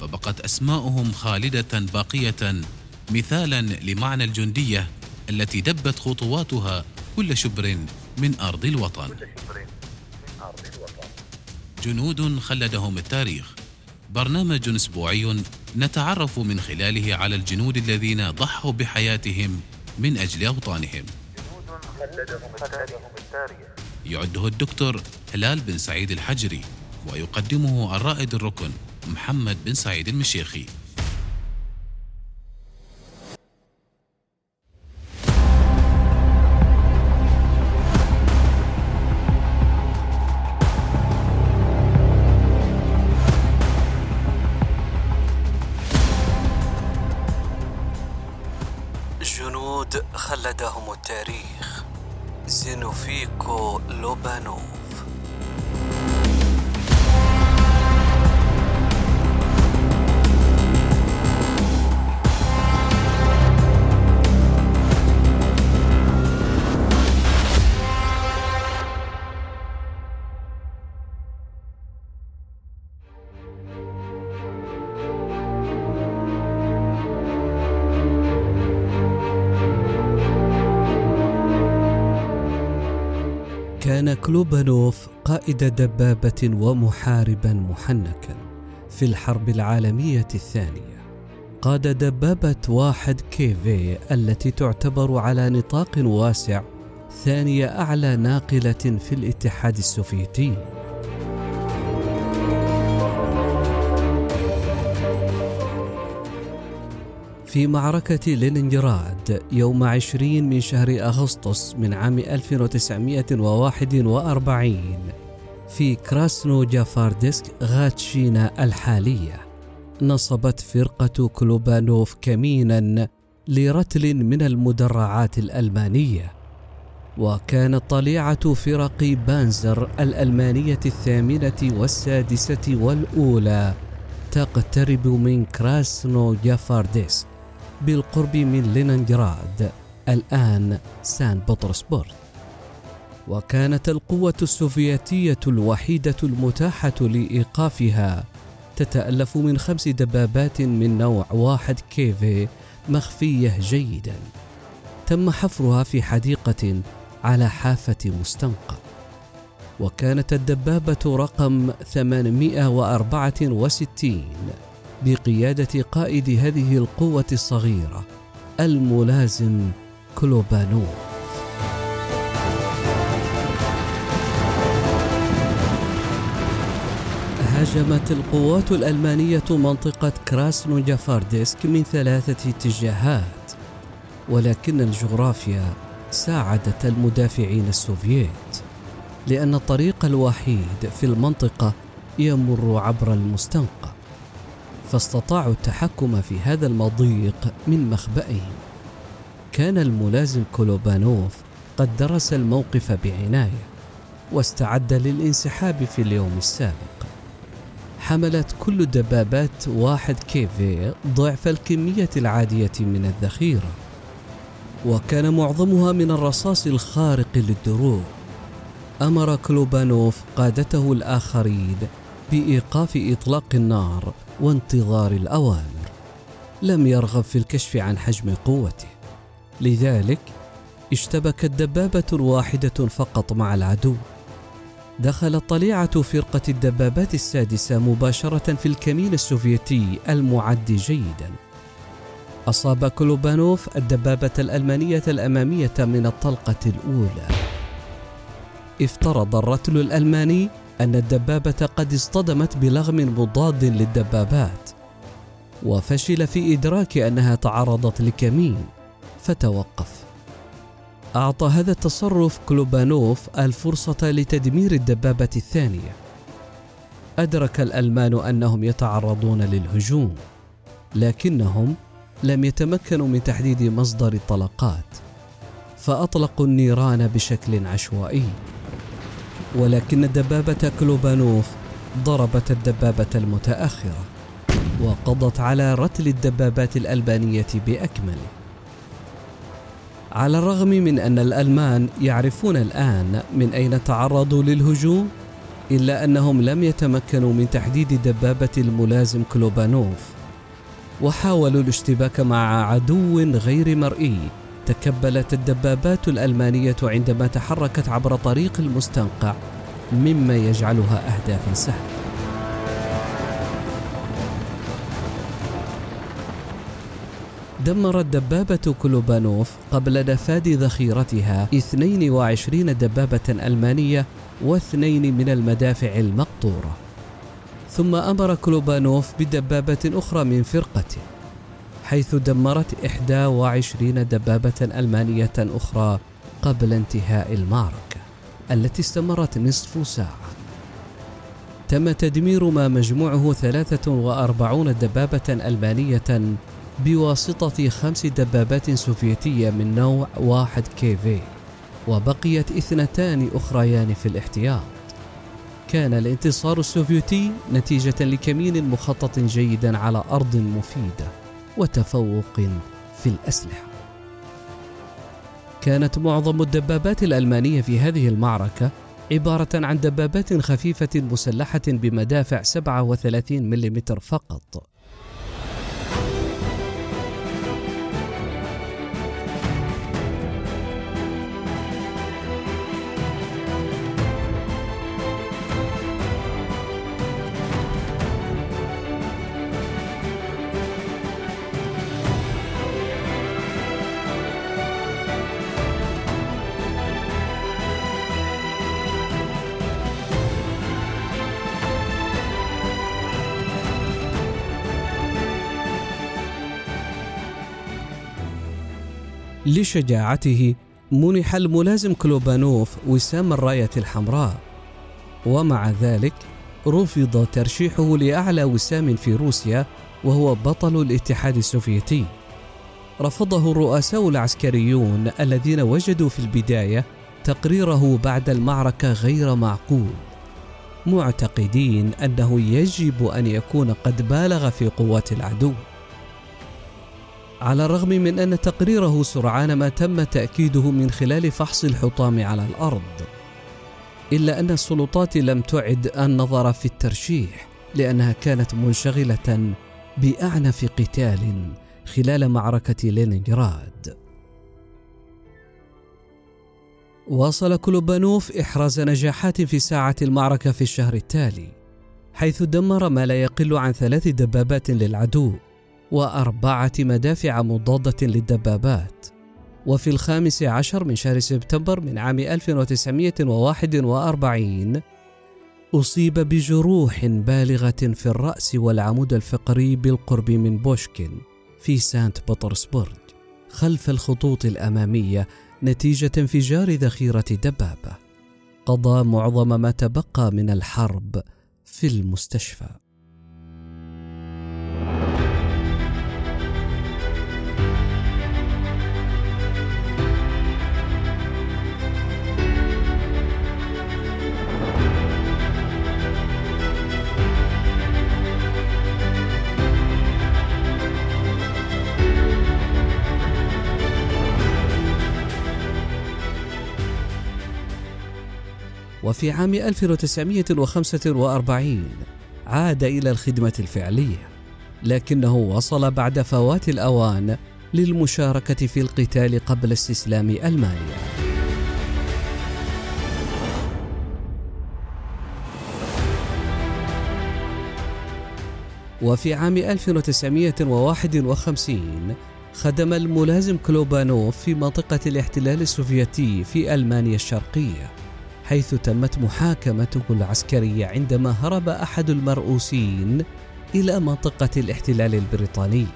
فبقت أسماؤهم خالدة باقية مثالا لمعنى الجندية التي دبت خطواتها كل شبر من أرض الوطن. جنود خلدهم التاريخ. برنامج أسبوعي نتعرف من خلاله على الجنود الذين ضحوا بحياتهم من أجل أوطانهم. يعده الدكتور هلال بن سعيد الحجري ويقدمه الرائد الركن. محمد بن سعيد المشيخي جنود خلدهم التاريخ. زينوفيكو لوبانوف كان كلوبانوف قائد دبابة ومحاربا محنكا في الحرب العالمية الثانية. قاد دبابة واحد KV التي تعتبر على نطاق واسع ثانية أعلى ناقلة في الاتحاد السوفيتي. في معركة لينينجراد يوم 20 من شهر أغسطس من عام 1941 في كراسنو جافاردسك غاتشينا الحالية. نصبت فرقة كلوبانوف كمينا لرتل من المدرعات الألمانية. وكانت طليعة فرق بانزر الألمانية الثامنة والسادسة والأولى تقترب من كراسنو جافاردسك بالقرب من لينينجراد الآن سان بطرسبورغ وكانت القوة السوفيتية الوحيدة المتاحة لإيقافها تتألف من خمس دبابات من نوع واحد كيفي مخفية جيدا. تم حفرها في حديقة على حافة مستنقع. وكانت الدبابة رقم 864 بقيادة قائد هذه القوة الصغيرة الملازم كلوبانوف هاجمت القوات الألمانية منطقة كراسنو جافاردسك من ثلاثة اتجاهات ولكن الجغرافيا ساعدت المدافعين السوفييت لأن الطريق الوحيد في المنطقة يمر عبر المستنقع. فاستطاعوا التحكم في هذا المضيق من مخبئهم. كان الملازم كولوبانوف قد درس الموقف بعناية واستعد للانسحاب في اليوم السابق. حملت كل الدبابات واحد كيفي ضعف الكمية العادية من الذخيرة وكان معظمها من الرصاص الخارق للدروع. أمر كلوبانوف قادته الآخرين بإيقاف إطلاق النار وانتظار الأوامر. لم يرغب في الكشف عن حجم قوته. لذلك اشتبكت دبابة واحدة فقط مع العدو. دخلت طليعة فرقة الدبابات السادسة مباشرة في الكمين السوفيتي المعد جيدا. أصاب كلوبانوف الدبابة الألمانية الأمامية من الطلقة الأولى. افترض الرتل الألماني أن الدبابة قد اصطدمت بلغم مضاد للدبابات وفشل في إدراك أنها تعرضت لكمين فتوقف. أعطى هذا التصرف كلوبانوف الفرصة لتدمير الدبابة الثانية. أدرك الألمان أنهم يتعرضون للهجوم لكنهم لم يتمكنوا من تحديد مصدر الطلقات فأطلقوا النيران بشكل عشوائي. ولكن دبابة كلوبانوف ضربت الدبابة المتأخرة وقضت على رتل الدبابات الألبانية بأكمله على الرغم من أن الألمان يعرفون الآن من أين تعرضوا للهجوم إلا أنهم لم يتمكنوا من تحديد دبابة الملازم كلوبانوف وحاولوا الاشتباك مع عدو غير مرئي. تكبلت الدبابات الألمانية عندما تحركت عبر طريق المستنقع مما يجعلها أهدافا سهلة. دمرت دبابة كلوبانوف قبل نفاذ ذخيرتها 22 دبابة ألمانية واثنين من المدافع المقطورة. ثم أمر كلوبانوف بدبابة أخرى من فرقته. حيث دمرت 21 دبابة ألمانية أخرى قبل انتهاء المعركة التي استمرت نصف ساعة. تم تدمير ما مجموعه 43 دبابة ألمانية بواسطة خمس دبابات سوفيتية من نوع واحد كيفي وبقيت اثنتان أخريان في الاحتياط. كان الانتصار السوفيتي نتيجة لكمين مخطط جيدا على أرض مفيدة. وتفوق في الأسلحة. كانت معظم الدبابات الألمانية في هذه المعركة عبارة عن دبابات خفيفة مسلحة بمدافع 37 ملم فقط. لشجاعته منح الملازم كلوبانوف وسام الراية الحمراء. ومع ذلك رفض ترشيحه لأعلى وسام في روسيا وهو بطل الاتحاد السوفيتي. رفضه الرؤساء العسكريون الذين وجدوا في البداية تقريره بعد المعركة غير معقول معتقدين أنه يجب أن يكون قد بالغ في قوات العدو. على الرغم من أن تقريره سرعان ما تم تأكيده من خلال فحص الحطام على الأرض إلا أن السلطات لم تعد النظر في الترشيح لأنها كانت منشغلة بأعنف قتال خلال معركة لينينغراد واصل كلوبانوف إحراز نجاحات في ساعة المعركة في الشهر التالي حيث دمر ما لا يقل عن ثلاث دبابات للعدو. وأربعة مدافع مضادة للدبابات. وفي الخامس عشر من شهر سبتمبر من عام 1941 أصيب بجروح بالغة في الرأس والعمود الفقري بالقرب من بوشكين في سانت بطرسبرغ خلف الخطوط الأمامية نتيجة انفجار ذخيرة دبابة. قضى معظم ما تبقى من الحرب في المستشفى. وفي عام 1945 عاد إلى الخدمة الفعلية لكنه وصل بعد فوات الأوان للمشاركة في القتال قبل استسلام ألمانيا. وفي عام 1951 خدم الملازم كلوبانوف في منطقة الاحتلال السوفيتي في ألمانيا الشرقية. حيث تمت محاكمته العسكرية عندما هرب أحد المرؤوسين إلى منطقة الاحتلال البريطاني. بعد ذلك نقل إلى الاحتياطيات. بقي في الجيش لعدة سنوات، ومقره في بيلاروسيا، وتقاعد برتبة مقدم، لكنه وصل بعد فوات الأوان للمشاركة في القتال قبل استسلام ألمانيا. وفي عام 1952 خدم الملازم كلوبانوف في منطقة الاحتلال السوفيتي في ألمانيا الشرقية حيث تمت محاكمته العسكرية عندما هرب أحد المرؤوسين إلى منطقة الاحتلال البريطاني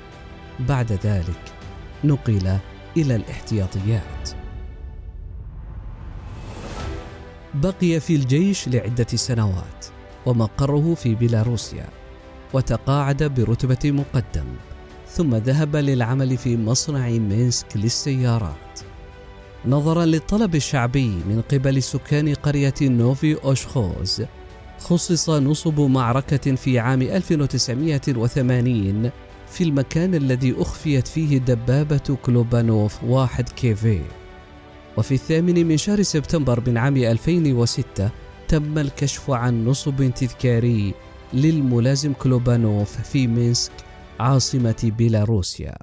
بعد ذلك نقل إلى الاحتياطيات. بقي في الجيش لعدة سنوات ومقره في بيلاروسيا وتقاعد برتبة مقدم ثم ذهب للعمل في مصنع مينسك للسيارات نظرا للطلب الشعبي من قبل سكان قرية نوفي أوشخوز خصص نصب معركة في عام 1980 في المكان الذي أخفيت فيه دبابة كلوبانوف واحد كيفي وفي الثامن من شهر سبتمبر من عام 2006 تم الكشف عن نصب تذكاري للملازم كلوبانوف في مينسك عاصمة بيلاروسيا.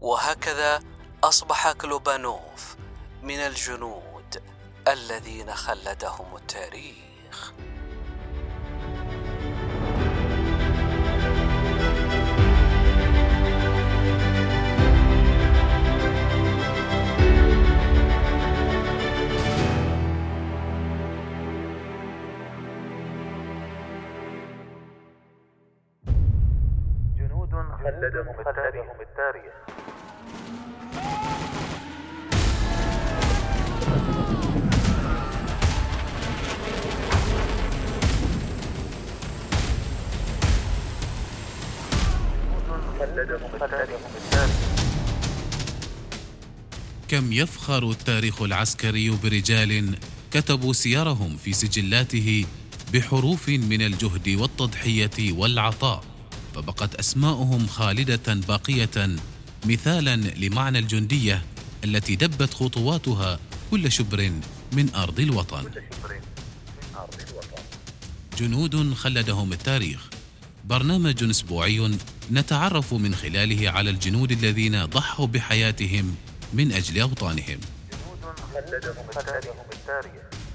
وهكذا أصبح كلوبانوف من الجنود الذين خلدهم التاريخ. جنود خلدهم التاريخ. كم يفخر التاريخ العسكري برجال كتبوا سيرهم في سجلاته بحروف من الجهد والتضحية والعطاء فبقت أسماؤهم خالدة باقية مثالا لمعنى الجندية التي دبت خطواتها كل شبر من أرض الوطن. جنود خلدهم التاريخ. برنامج أسبوعي نتعرف من خلاله على الجنود الذين ضحوا بحياتهم من أجل أوطانهم.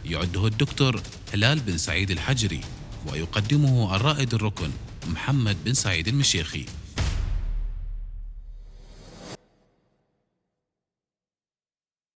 يعده الدكتور هلال بن سعيد الحجري ويقدمه الرائد الركن محمد بن سعيد المشيخي.